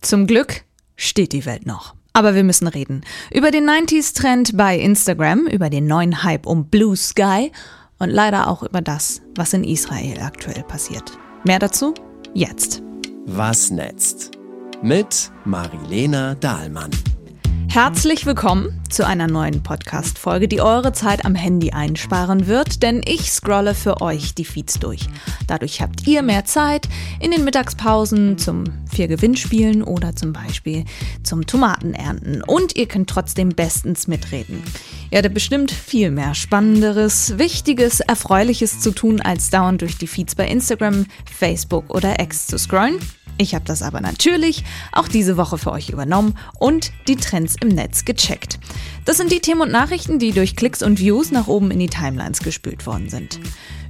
Zum Glück steht die Welt noch. Aber wir müssen reden. Über den 90s-Trend bei Instagram, über den neuen Hype um Blue Sky und leider auch über das, was in Israel aktuell passiert. Mehr dazu jetzt. Was netzt? Mit Marilena Dahlmann. Herzlich willkommen zu einer neuen Podcast-Folge, die eure Zeit am Handy einsparen wird, denn ich scrolle für euch die Feeds durch. Dadurch habt ihr mehr Zeit in den Mittagspausen zum vier Gewinnspielen oder zum Beispiel zum Tomatenernten und ihr könnt trotzdem bestens mitreden. Ihr hattet bestimmt viel mehr Spannenderes, Wichtiges, Erfreuliches zu tun, als dauernd durch die Feeds bei Instagram, Facebook oder X zu scrollen. Ich habe das aber natürlich auch diese Woche für euch übernommen und die Trends im Netz gecheckt. Das sind die Themen und Nachrichten, die durch Klicks und Views nach oben in die Timelines gespült worden sind.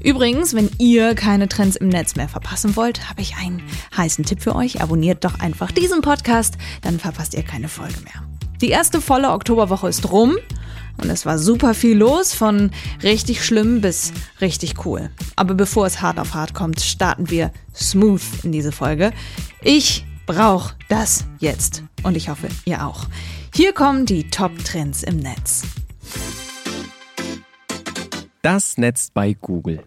Übrigens, wenn ihr keine Trends im Netz mehr verpassen wollt, habe ich einen heißen Tipp für euch. Abonniert doch einfach diesen Podcast, dann verpasst ihr keine Folge mehr. Die erste volle Oktoberwoche ist rum und es war super viel los, von richtig schlimm bis richtig cool. Aber bevor es hart auf hart kommt, starten wir smooth in diese Folge. Ich brauche das jetzt. Und ich hoffe, ihr auch. Hier kommen die Top-Trends im Netz. Das Netz bei Google.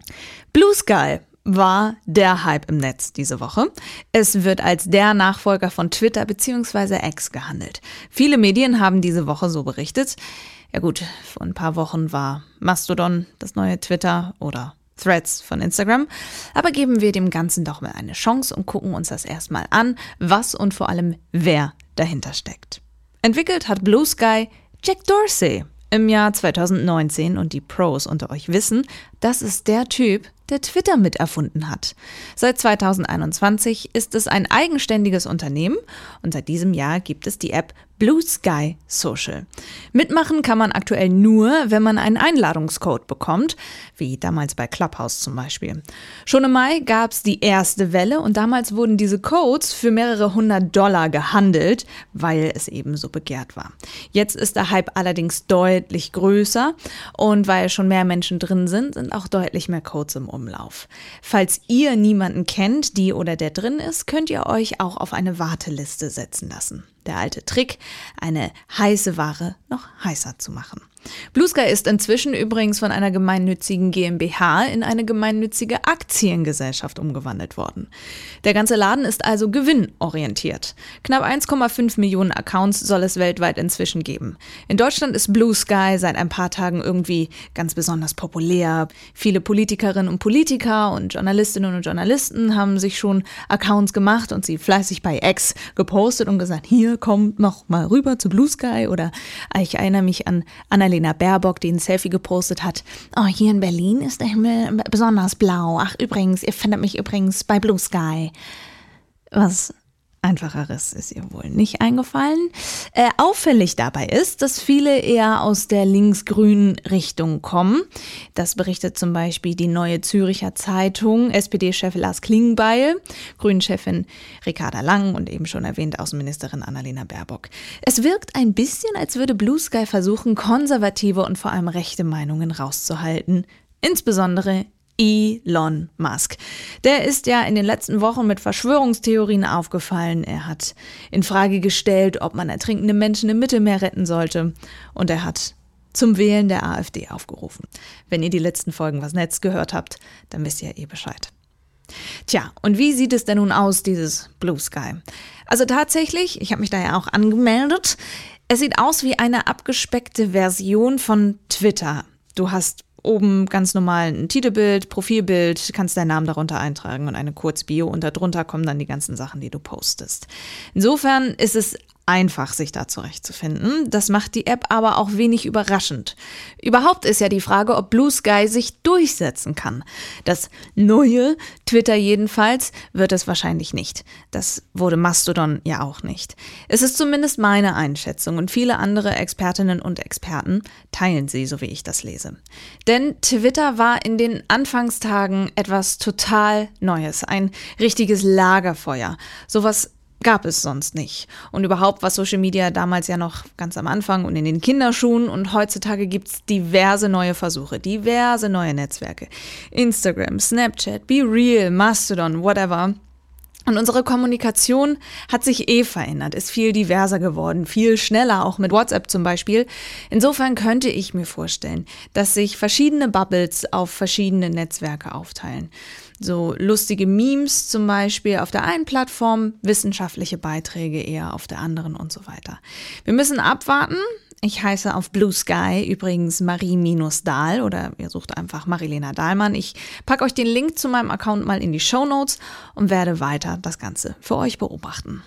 Blue Sky war der Hype im Netz diese Woche. Es wird als der Nachfolger von Twitter bzw. X gehandelt. Viele Medien haben diese Woche so berichtet. Ja gut, vor ein paar Wochen war Mastodon das neue Twitter oder Threads von Instagram. Aber geben wir dem Ganzen doch mal eine Chance und gucken uns das erstmal an, was und vor allem wer dahinter steckt. Entwickelt hat Blue Sky Jack Dorsey im Jahr 2019 und die Pros unter euch wissen, das ist der Typ, der Twitter miterfunden hat. Seit 2021 ist es ein eigenständiges Unternehmen und seit diesem Jahr gibt es die App Blue Sky Social. Mitmachen kann man aktuell nur, wenn man einen Einladungscode bekommt, wie damals bei Clubhouse zum Beispiel. Schon im Mai gab es die erste Welle und damals wurden diese Codes für mehrere hundert Dollar gehandelt, weil es eben so begehrt war. Jetzt ist der Hype allerdings deutlich größer und weil schon mehr Menschen drin sind, sind auch deutlich mehr Codes im Umlauf. Falls ihr niemanden kennt, die oder der drin ist, könnt ihr euch auch auf eine Warteliste setzen lassen. Der alte Trick, eine heiße Ware noch heißer zu machen. Blue Sky ist inzwischen übrigens von einer gemeinnützigen GmbH in eine gemeinnützige Aktiengesellschaft umgewandelt worden. Der ganze Laden ist also gewinnorientiert. Knapp 1,5 Millionen Accounts soll es weltweit inzwischen geben. In Deutschland ist Blue Sky seit ein paar Tagen irgendwie ganz besonders populär. Viele Politikerinnen und Politiker und Journalistinnen und Journalisten haben sich schon Accounts gemacht und sie fleißig bei X gepostet und gesagt, hier kommt noch mal rüber zu Blue Sky oder ich erinnere mich an Annalena Annalena Baerbock, die ein Selfie gepostet hat. Oh, hier in Berlin ist der Himmel besonders blau. Ach, übrigens, ihr findet mich übrigens bei Blue Sky. Was Einfacheres ist ihr wohl nicht eingefallen. Äh, auffällig dabei ist, dass viele eher aus der linksgrünen Richtung kommen. Das berichtet zum Beispiel die Neue Züricher Zeitung, SPD-Chef Lars Klingbeil, Grünen-Chefin Ricarda Lang und eben schon erwähnt Außenministerin Annalena Baerbock. Es wirkt ein bisschen, als würde Blue Sky versuchen, konservative und vor allem rechte Meinungen rauszuhalten, insbesondere Elon Musk. Der ist ja in den letzten Wochen mit Verschwörungstheorien aufgefallen. Er hat in Frage gestellt, ob man ertrinkende Menschen im Mittelmeer retten sollte. Und er hat zum Wählen der AfD aufgerufen. Wenn ihr die letzten Folgen was Netz gehört habt, dann wisst ihr eh Bescheid. Tja, und wie sieht es denn nun aus, dieses Blue Sky? Also tatsächlich, ich habe mich da ja auch angemeldet, es sieht aus wie eine abgespeckte Version von Twitter. Du hast oben ganz normal ein Titelbild, Profilbild, kannst deinen Namen darunter eintragen und eine Kurzbio und darunter kommen dann die ganzen Sachen, die du postest. Insofern ist es einfach, sich da zurechtzufinden. Das macht die App aber auch wenig überraschend. Überhaupt ist ja die Frage, ob Blue Sky sich durchsetzen kann. Das neue Twitter jedenfalls wird es wahrscheinlich nicht. Das wurde Mastodon ja auch nicht. Es ist zumindest meine Einschätzung und viele andere Expertinnen und Experten teilen sie, so wie ich das lese. Denn Twitter war in den Anfangstagen etwas total Neues, ein richtiges Lagerfeuer. Sowas gab es sonst nicht. Und überhaupt war Social Media damals ja noch ganz am Anfang und in den Kinderschuhen und heutzutage gibt es diverse neue Versuche, diverse neue Netzwerke. Instagram, Snapchat, Be Real, Mastodon, whatever. Und unsere Kommunikation hat sich eh verändert, ist viel diverser geworden, viel schneller, auch mit WhatsApp zum Beispiel. Insofern könnte ich mir vorstellen, dass sich verschiedene Bubbles auf verschiedene Netzwerke aufteilen. So lustige Memes zum Beispiel auf der einen Plattform, wissenschaftliche Beiträge eher auf der anderen und so weiter. Wir müssen abwarten, ich heiße auf Blue Sky übrigens Marie-Dahl oder ihr sucht einfach Marilena Dahlmann. Ich packe euch den Link zu meinem Account mal in die Show Notes und werde weiter das Ganze für euch beobachten.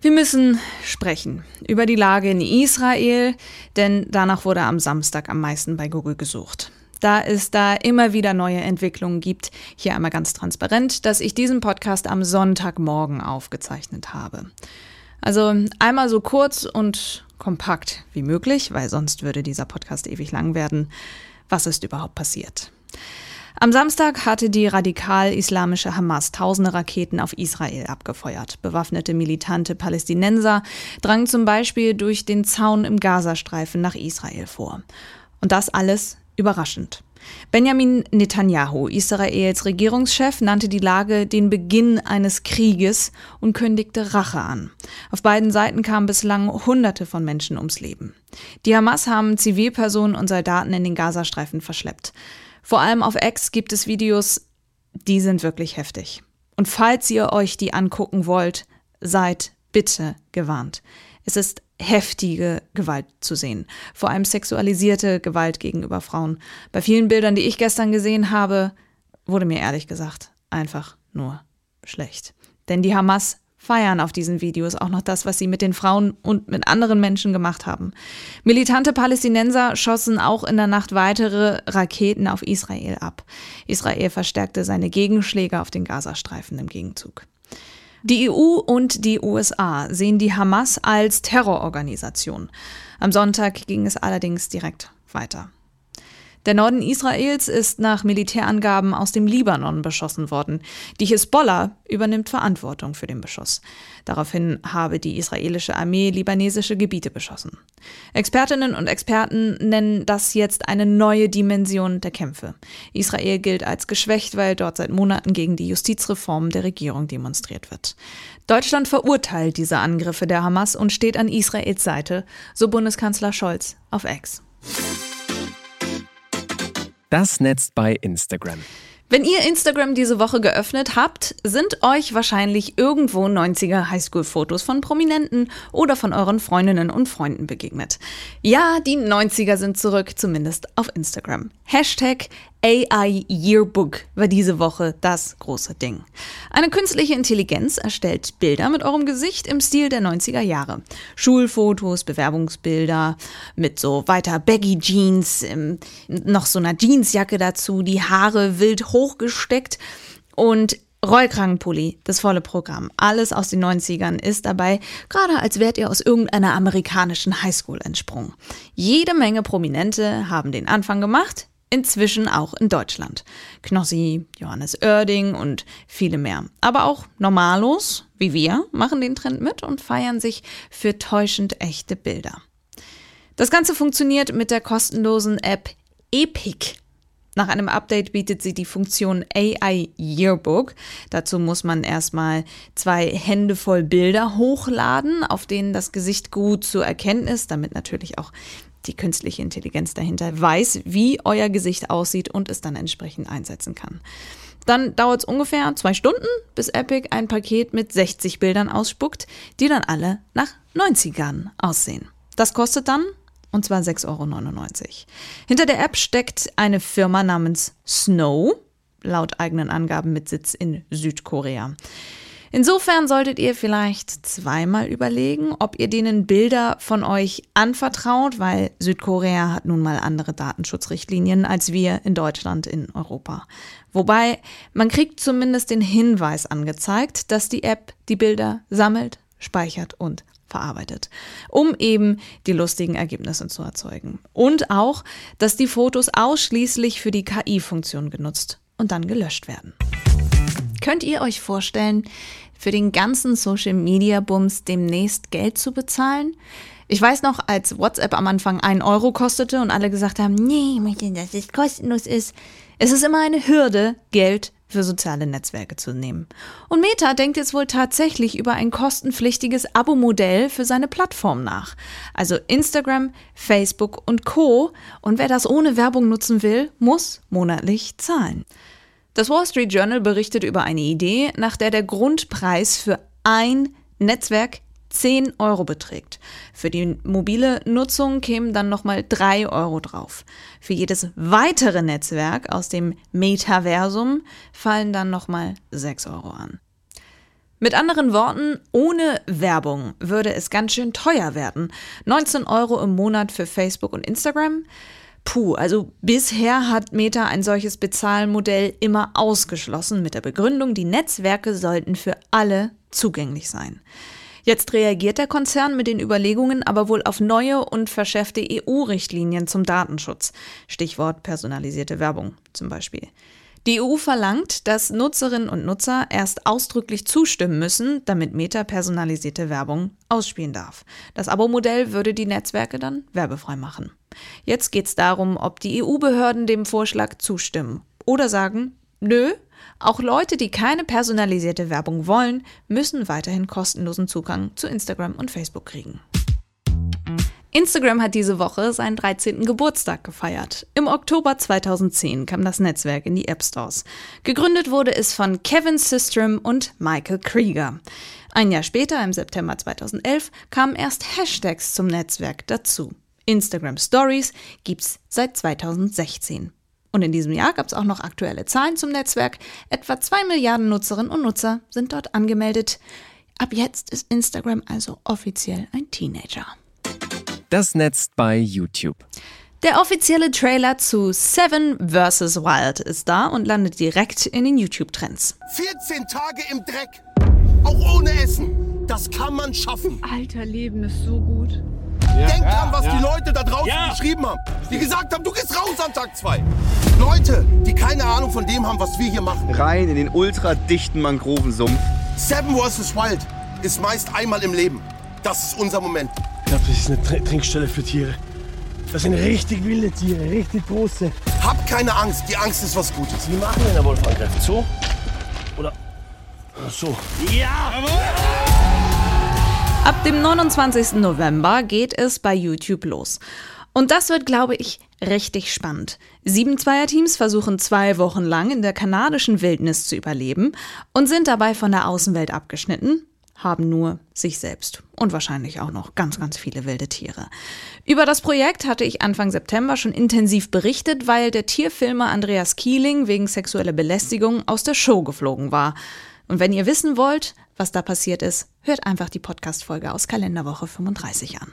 Wir müssen sprechen über die Lage in Israel, denn danach wurde am Samstag am meisten bei Google gesucht. Da es da immer wieder neue Entwicklungen gibt, hier einmal ganz transparent, dass ich diesen Podcast am Sonntagmorgen aufgezeichnet habe. Also einmal so kurz und kompakt wie möglich, weil sonst würde dieser Podcast ewig lang werden. Was ist überhaupt passiert? Am Samstag hatte die radikal-islamische Hamas tausende Raketen auf Israel abgefeuert. Bewaffnete militante Palästinenser drangen zum Beispiel durch den Zaun im Gazastreifen nach Israel vor. Und das alles überraschend. Benjamin Netanyahu, Israels Regierungschef, nannte die Lage den Beginn eines Krieges und kündigte Rache an. Auf beiden Seiten kamen bislang Hunderte von Menschen ums Leben. Die Hamas haben Zivilpersonen und Soldaten in den Gazastreifen verschleppt. Vor allem auf X gibt es Videos, die sind wirklich heftig. Und falls ihr euch die angucken wollt, seid bitte gewarnt. Es ist heftige Gewalt zu sehen. Vor allem sexualisierte Gewalt gegenüber Frauen. Bei vielen Bildern, die ich gestern gesehen habe, wurde mir ehrlich gesagt einfach nur schlecht. Denn die Hamas feiern auf diesen Videos auch noch das, was sie mit den Frauen und mit anderen Menschen gemacht haben. Militante Palästinenser schossen auch in der Nacht weitere Raketen auf Israel ab. Israel verstärkte seine Gegenschläge auf den Gazastreifen im Gegenzug. Die EU und die USA sehen die Hamas als Terrororganisation. Am Sonntag ging es allerdings direkt weiter. Der Norden Israels ist nach Militärangaben aus dem Libanon beschossen worden. Die Hisbollah übernimmt Verantwortung für den Beschuss. Daraufhin habe die israelische Armee libanesische Gebiete beschossen. Expertinnen und Experten nennen das jetzt eine neue Dimension der Kämpfe. Israel gilt als geschwächt, weil dort seit Monaten gegen die Justizreform der Regierung demonstriert wird. Deutschland verurteilt diese Angriffe der Hamas und steht an Israels Seite, so Bundeskanzler Scholz auf Ex. Das Netz bei Instagram. Wenn ihr Instagram diese Woche geöffnet habt, sind euch wahrscheinlich irgendwo 90er Highschool-Fotos von Prominenten oder von euren Freundinnen und Freunden begegnet. Ja, die 90er sind zurück, zumindest auf Instagram. Hashtag AI Yearbook war diese Woche das große Ding. Eine künstliche Intelligenz erstellt Bilder mit eurem Gesicht im Stil der 90er Jahre. Schulfotos, Bewerbungsbilder mit so weiter Baggy Jeans, noch so einer Jeansjacke dazu, die Haare wild hochgesteckt und Rollkragenpulli, das volle Programm. Alles aus den 90ern ist dabei, gerade als wärt ihr aus irgendeiner amerikanischen Highschool entsprungen. Jede Menge Prominente haben den Anfang gemacht, inzwischen auch in Deutschland. Knossi, Johannes Oerding und viele mehr. Aber auch Normalos, wie wir, machen den Trend mit und feiern sich für täuschend echte Bilder. Das Ganze funktioniert mit der kostenlosen App Epic. Nach einem Update bietet sie die Funktion AI Yearbook. Dazu muss man erstmal zwei Hände voll Bilder hochladen, auf denen das Gesicht gut zu erkennen ist, damit natürlich auch die künstliche Intelligenz dahinter weiß, wie euer Gesicht aussieht und es dann entsprechend einsetzen kann. Dann dauert es ungefähr zwei Stunden, bis Epic ein Paket mit 60 Bildern ausspuckt, die dann alle nach 90ern aussehen. Das kostet dann, und zwar 6,99 Euro. Hinter der App steckt eine Firma namens Snow, laut eigenen Angaben mit Sitz in Südkorea. Insofern solltet ihr vielleicht zweimal überlegen, ob ihr denen Bilder von euch anvertraut, weil Südkorea hat nun mal andere Datenschutzrichtlinien als wir in Deutschland in Europa. Wobei man kriegt zumindest den Hinweis angezeigt, dass die App die Bilder sammelt, speichert und verarbeitet, um eben die lustigen Ergebnisse zu erzeugen. Und auch, dass die Fotos ausschließlich für die KI-Funktion genutzt und dann gelöscht werden. Könnt ihr euch vorstellen, für den ganzen Social Media Bums demnächst Geld zu bezahlen? Ich weiß noch, als WhatsApp am Anfang einen Euro kostete und alle gesagt haben, nee, ich möchte, dass es kostenlos ist. Es ist immer eine Hürde, Geld für soziale Netzwerke zu nehmen. Und Meta denkt jetzt wohl tatsächlich über ein kostenpflichtiges Abo-Modell für seine Plattform nach. Also Instagram, Facebook und Co. Und wer das ohne Werbung nutzen will, muss monatlich zahlen. Das Wall Street Journal berichtet über eine Idee, nach der der Grundpreis für ein Netzwerk 10 Euro beträgt. Für die mobile Nutzung kämen dann nochmal 3 Euro drauf. Für jedes weitere Netzwerk aus dem Metaversum fallen dann nochmal 6 Euro an. Mit anderen Worten, ohne Werbung würde es ganz schön teuer werden. 19 Euro im Monat für Facebook und Instagram. Puh, also bisher hat Meta ein solches Bezahlmodell immer ausgeschlossen mit der Begründung, die Netzwerke sollten für alle zugänglich sein. Jetzt reagiert der Konzern mit den Überlegungen aber wohl auf neue und verschärfte EU-Richtlinien zum Datenschutz. Stichwort personalisierte Werbung zum Beispiel. Die EU verlangt, dass Nutzerinnen und Nutzer erst ausdrücklich zustimmen müssen, damit Meta personalisierte Werbung ausspielen darf. Das Abo-Modell würde die Netzwerke dann werbefrei machen. Jetzt geht es darum, ob die EU-Behörden dem Vorschlag zustimmen oder sagen, nö, auch Leute, die keine personalisierte Werbung wollen, müssen weiterhin kostenlosen Zugang zu Instagram und Facebook kriegen. Instagram hat diese Woche seinen 13. Geburtstag gefeiert. Im Oktober 2010 kam das Netzwerk in die App Stores. Gegründet wurde es von Kevin Systrom und Michael Krieger. Ein Jahr später, im September 2011, kamen erst Hashtags zum Netzwerk dazu. Instagram Stories gibt's seit 2016. Und in diesem Jahr gab es auch noch aktuelle Zahlen zum Netzwerk. Etwa zwei Milliarden Nutzerinnen und Nutzer sind dort angemeldet. Ab jetzt ist Instagram also offiziell ein Teenager. Das Netz bei YouTube. Der offizielle Trailer zu Seven vs. Wild ist da und landet direkt in den YouTube-Trends. 14 Tage im Dreck, auch ohne Essen. Das kann man schaffen. Alter, Leben ist so gut. Denk dran, was die Leute da draußen geschrieben haben. Die gesagt haben, du gehst raus am Tag 2. Leute, die keine Ahnung von dem haben, was wir hier machen. Rein in den ultradichten Mangrovensumpf. Seven vs. Wild ist meist einmal im Leben. Das ist unser Moment. Ich glaube, das ist eine Tr Trinkstelle für Tiere. Das sind richtig wilde Tiere, richtig große. Hab keine Angst, die Angst ist was Gutes. Wie machen wir, der Wolf angreift? So? Oder so? Ja! Ab dem 29. November geht es bei YouTube los. Und das wird, glaube ich, richtig spannend. Sieben Zweierteams versuchen zwei Wochen lang in der kanadischen Wildnis zu überleben und sind dabei von der Außenwelt abgeschnitten, haben nur sich selbst und wahrscheinlich auch noch ganz, ganz viele wilde Tiere. Über das Projekt hatte ich Anfang September schon intensiv berichtet, weil der Tierfilmer Andreas Kieling wegen sexueller Belästigung aus der Show geflogen war. Und wenn ihr wissen wollt, was da passiert ist, hört einfach die Podcast-Folge aus Kalenderwoche 35 an.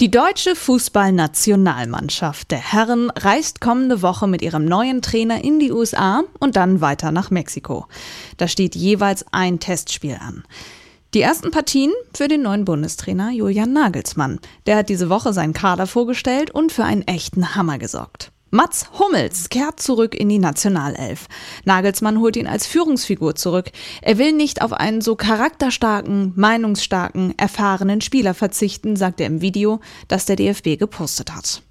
Die deutsche Fußballnationalmannschaft der Herren reist kommende Woche mit ihrem neuen Trainer in die USA und dann weiter nach Mexiko. Da steht jeweils ein Testspiel an. Die ersten Partien für den neuen Bundestrainer Julian Nagelsmann. Der hat diese Woche seinen Kader vorgestellt und für einen echten Hammer gesorgt. Mats Hummels kehrt zurück in die Nationalelf. Nagelsmann holt ihn als Führungsfigur zurück. Er will nicht auf einen so charakterstarken, meinungsstarken, erfahrenen Spieler verzichten, sagt er im Video, das der DFB gepostet hat.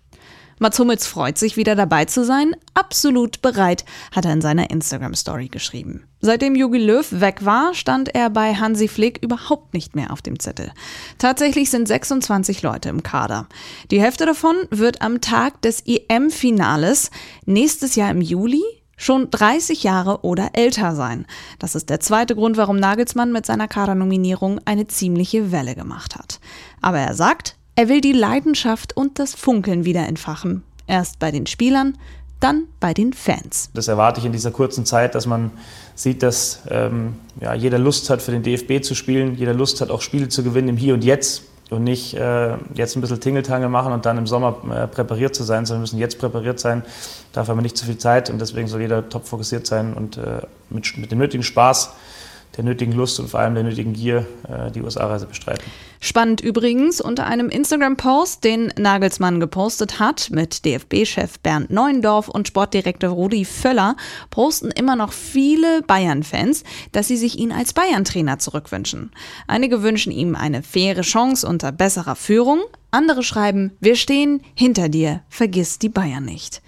Mats Hummels freut sich, wieder dabei zu sein. Absolut bereit, hat er in seiner Instagram-Story geschrieben. Seitdem Jogi Löw weg war, stand er bei Hansi Flick überhaupt nicht mehr auf dem Zettel. Tatsächlich sind 26 Leute im Kader. Die Hälfte davon wird am Tag des EM-Finales nächstes Jahr im Juli schon 30 Jahre oder älter sein. Das ist der zweite Grund, warum Nagelsmann mit seiner Kadernominierung eine ziemliche Welle gemacht hat. Aber er sagt, er will die Leidenschaft und das Funkeln wieder entfachen. Erst bei den Spielern, dann bei den Fans. Das erwarte ich in dieser kurzen Zeit, dass man sieht, dass ähm, ja, jeder Lust hat, für den DFB zu spielen, jeder Lust hat, auch Spiele zu gewinnen im Hier und Jetzt und nicht äh, jetzt ein bisschen Tingeltangel machen und dann im Sommer äh, präpariert zu sein, sondern wir müssen jetzt präpariert sein. Dafür haben wir nicht zu viel Zeit und deswegen soll jeder top fokussiert sein und äh, mit, mit dem nötigen Spaß der nötigen Lust und vor allem der nötigen Gier äh, die USA-Reise bestreiten. Spannend übrigens, unter einem Instagram-Post, den Nagelsmann gepostet hat, mit DFB-Chef Bernd Neuendorf und Sportdirektor Rudi Völler, posten immer noch viele Bayern-Fans, dass sie sich ihn als Bayern-Trainer zurückwünschen. Einige wünschen ihm eine faire Chance unter besserer Führung, andere schreiben, wir stehen hinter dir, vergiss die Bayern nicht.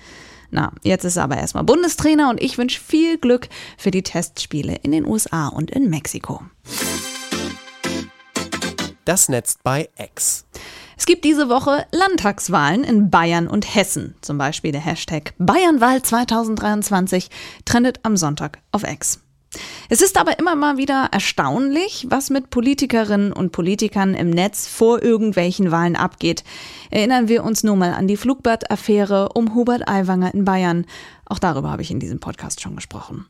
Na, jetzt ist er aber erstmal Bundestrainer und ich wünsche viel Glück für die Testspiele in den USA und in Mexiko. Das Netz bei X. Es gibt diese Woche Landtagswahlen in Bayern und Hessen. Zum Beispiel der Hashtag Bayernwahl 2023 trendet am Sonntag auf X. Es ist aber immer mal wieder erstaunlich, was mit Politikerinnen und Politikern im Netz vor irgendwelchen Wahlen abgeht. Erinnern wir uns nur mal an die Flugblatt-Affäre um Hubert Aiwanger in Bayern. Auch darüber habe ich in diesem Podcast schon gesprochen.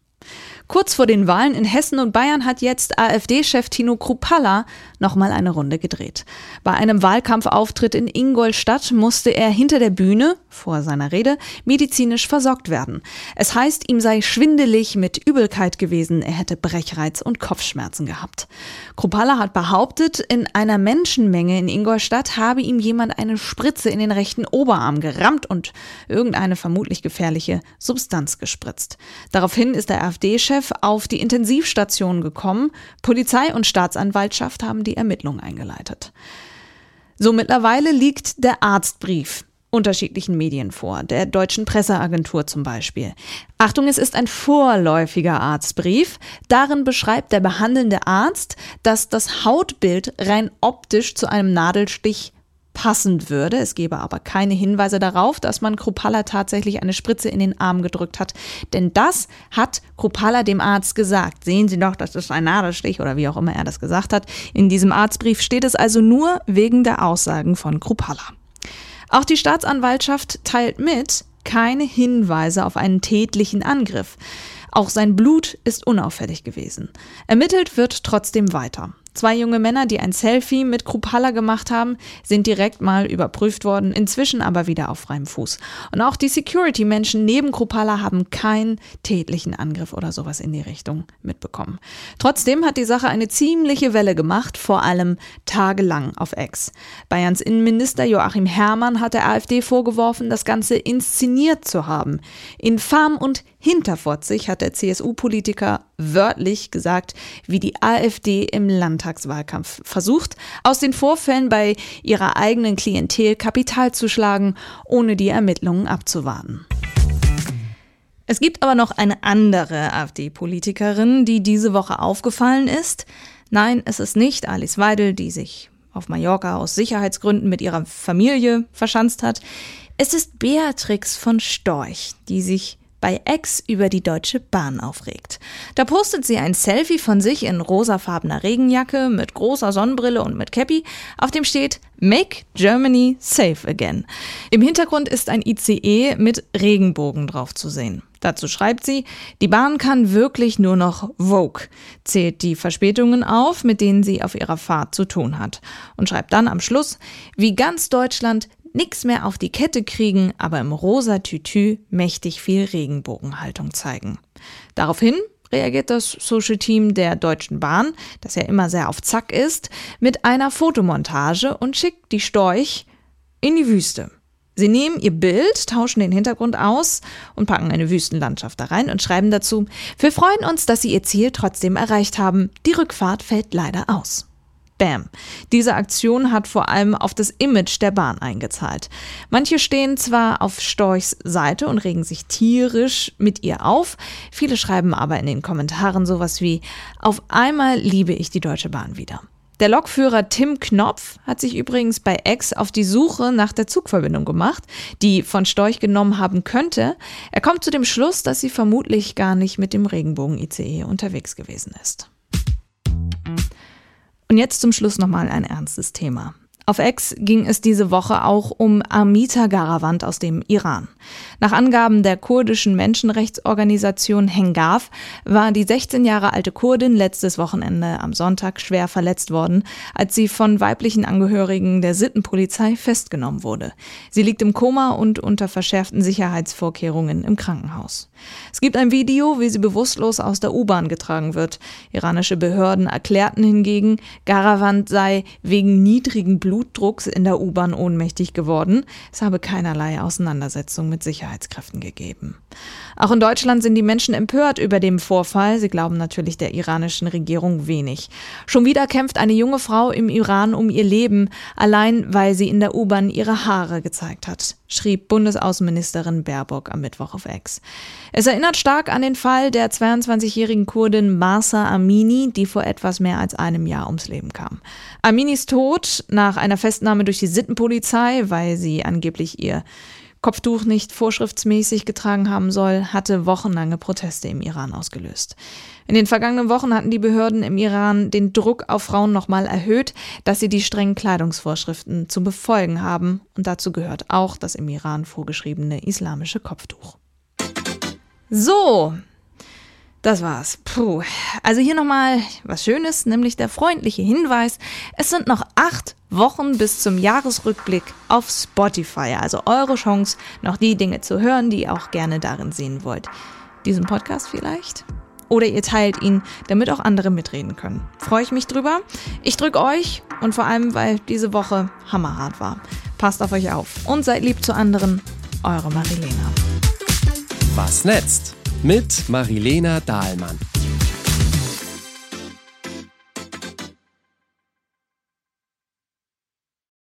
Kurz vor den Wahlen in Hessen und Bayern hat jetzt AfD-Chef Tino Krupalla nochmal eine Runde gedreht. Bei einem Wahlkampfauftritt in Ingolstadt musste er hinter der Bühne, vor seiner Rede, medizinisch versorgt werden. Es heißt, ihm sei schwindelig mit Übelkeit gewesen, er hätte Brechreiz und Kopfschmerzen gehabt. Krupalla hat behauptet, in einer Menschenmenge in Ingolstadt habe ihm jemand eine Spritze in den rechten Oberarm gerammt und irgendeine vermutlich gefährliche Substanz gespritzt. Daraufhin ist der AfD-Chef auf die Intensivstation gekommen. Polizei und Staatsanwaltschaft haben die Ermittlungen eingeleitet. So mittlerweile liegt der Arztbrief unterschiedlichen Medien vor, der deutschen Presseagentur zum Beispiel. Achtung, es ist ein vorläufiger Arztbrief. Darin beschreibt der behandelnde Arzt, dass das Hautbild rein optisch zu einem Nadelstich passend würde. Es gebe aber keine Hinweise darauf, dass man Krupalla tatsächlich eine Spritze in den Arm gedrückt hat. Denn das hat Krupalla dem Arzt gesagt. Sehen Sie doch, das ist ein Nadelstich oder wie auch immer er das gesagt hat. In diesem Arztbrief steht es also nur wegen der Aussagen von Krupalla. Auch die Staatsanwaltschaft teilt mit, keine Hinweise auf einen tätlichen Angriff. Auch sein Blut ist unauffällig gewesen. Ermittelt wird trotzdem weiter. Zwei junge Männer, die ein Selfie mit Krupalla gemacht haben, sind direkt mal überprüft worden, inzwischen aber wieder auf freiem Fuß. Und auch die Security-Menschen neben Krupalla haben keinen tätlichen Angriff oder sowas in die Richtung mitbekommen. Trotzdem hat die Sache eine ziemliche Welle gemacht, vor allem tagelang auf Ex. Bayerns Innenminister Joachim Herrmann hat der AfD vorgeworfen, das Ganze inszeniert zu haben. Infam und hinterfotzig hat der CSU-Politiker wörtlich gesagt, wie die AfD im Landtagswahlkampf versucht, aus den Vorfällen bei ihrer eigenen Klientel Kapital zu schlagen, ohne die Ermittlungen abzuwarten. Es gibt aber noch eine andere AfD-Politikerin, die diese Woche aufgefallen ist. Nein, es ist nicht Alice Weidel, die sich auf Mallorca aus Sicherheitsgründen mit ihrer Familie verschanzt hat. Es ist Beatrix von Storch, die sich bei X über die Deutsche Bahn aufregt. Da postet sie ein Selfie von sich in rosafarbener Regenjacke mit großer Sonnenbrille und mit Cappy, auf dem steht Make Germany Safe Again. Im Hintergrund ist ein ICE mit Regenbogen drauf zu sehen. Dazu schreibt sie, die Bahn kann wirklich nur noch Vogue, zählt die Verspätungen auf, mit denen sie auf ihrer Fahrt zu tun hat und schreibt dann am Schluss, wie ganz Deutschland nix mehr auf die Kette kriegen, aber im rosa Tütü mächtig viel Regenbogenhaltung zeigen. Daraufhin reagiert das Social Team der Deutschen Bahn, das ja immer sehr auf Zack ist, mit einer Fotomontage und schickt die Storch in die Wüste. Sie nehmen ihr Bild, tauschen den Hintergrund aus und packen eine Wüstenlandschaft da rein und schreiben dazu, wir freuen uns, dass Sie Ihr Ziel trotzdem erreicht haben. Die Rückfahrt fällt leider aus. Bam. Diese Aktion hat vor allem auf das Image der Bahn eingezahlt. Manche stehen zwar auf Storchs Seite und regen sich tierisch mit ihr auf, viele schreiben aber in den Kommentaren sowas wie Auf einmal liebe ich die Deutsche Bahn wieder. Der Lokführer Tim Knopf hat sich übrigens bei X auf die Suche nach der Zugverbindung gemacht, die von Storch genommen haben könnte. Er kommt zu dem Schluss, dass sie vermutlich gar nicht mit dem Regenbogen-ICE unterwegs gewesen ist. Und jetzt zum Schluss nochmal ein ernstes Thema. Auf X ging es diese Woche auch um Amita Garavand aus dem Iran. Nach Angaben der kurdischen Menschenrechtsorganisation Hengav war die 16 Jahre alte Kurdin letztes Wochenende am Sonntag schwer verletzt worden, als sie von weiblichen Angehörigen der Sittenpolizei festgenommen wurde. Sie liegt im Koma und unter verschärften Sicherheitsvorkehrungen im Krankenhaus. Es gibt ein Video, wie sie bewusstlos aus der U-Bahn getragen wird. Iranische Behörden erklärten hingegen, Garavand sei wegen niedrigen Blutdrucks in der U-Bahn ohnmächtig geworden. Es habe keinerlei Auseinandersetzung mit Sicherheitskräften gegeben. Auch in Deutschland sind die Menschen empört über den Vorfall. Sie glauben natürlich der iranischen Regierung wenig. Schon wieder kämpft eine junge Frau im Iran um ihr Leben, allein weil sie in der U-Bahn ihre Haare gezeigt hat. schrieb Bundesaußenministerin Baerbock am Mittwoch auf Ex. Es erinnert stark an den Fall der 22-jährigen Kurdin Marsa Amini, die vor etwas mehr als einem Jahr ums Leben kam. Aminis Tod nach einer Festnahme durch die Sittenpolizei, weil sie angeblich ihr Kopftuch nicht vorschriftsmäßig getragen haben soll, hatte wochenlange Proteste im Iran ausgelöst. In den vergangenen Wochen hatten die Behörden im Iran den Druck auf Frauen nochmal erhöht, dass sie die strengen Kleidungsvorschriften zu befolgen haben. Und dazu gehört auch das im Iran vorgeschriebene islamische Kopftuch. So, das war's. Puh. Also hier nochmal was Schönes, nämlich der freundliche Hinweis. Es sind noch acht Wochen bis zum Jahresrückblick auf Spotify. Also eure Chance, noch die Dinge zu hören, die ihr auch gerne darin sehen wollt. Diesen Podcast vielleicht? Oder ihr teilt ihn, damit auch andere mitreden können. Freue ich mich drüber. Ich drücke euch und vor allem, weil diese Woche hammerhart war. Passt auf euch auf und seid lieb zu anderen. Eure Marilena. Was netzt? Mit Marilena Dahlmann.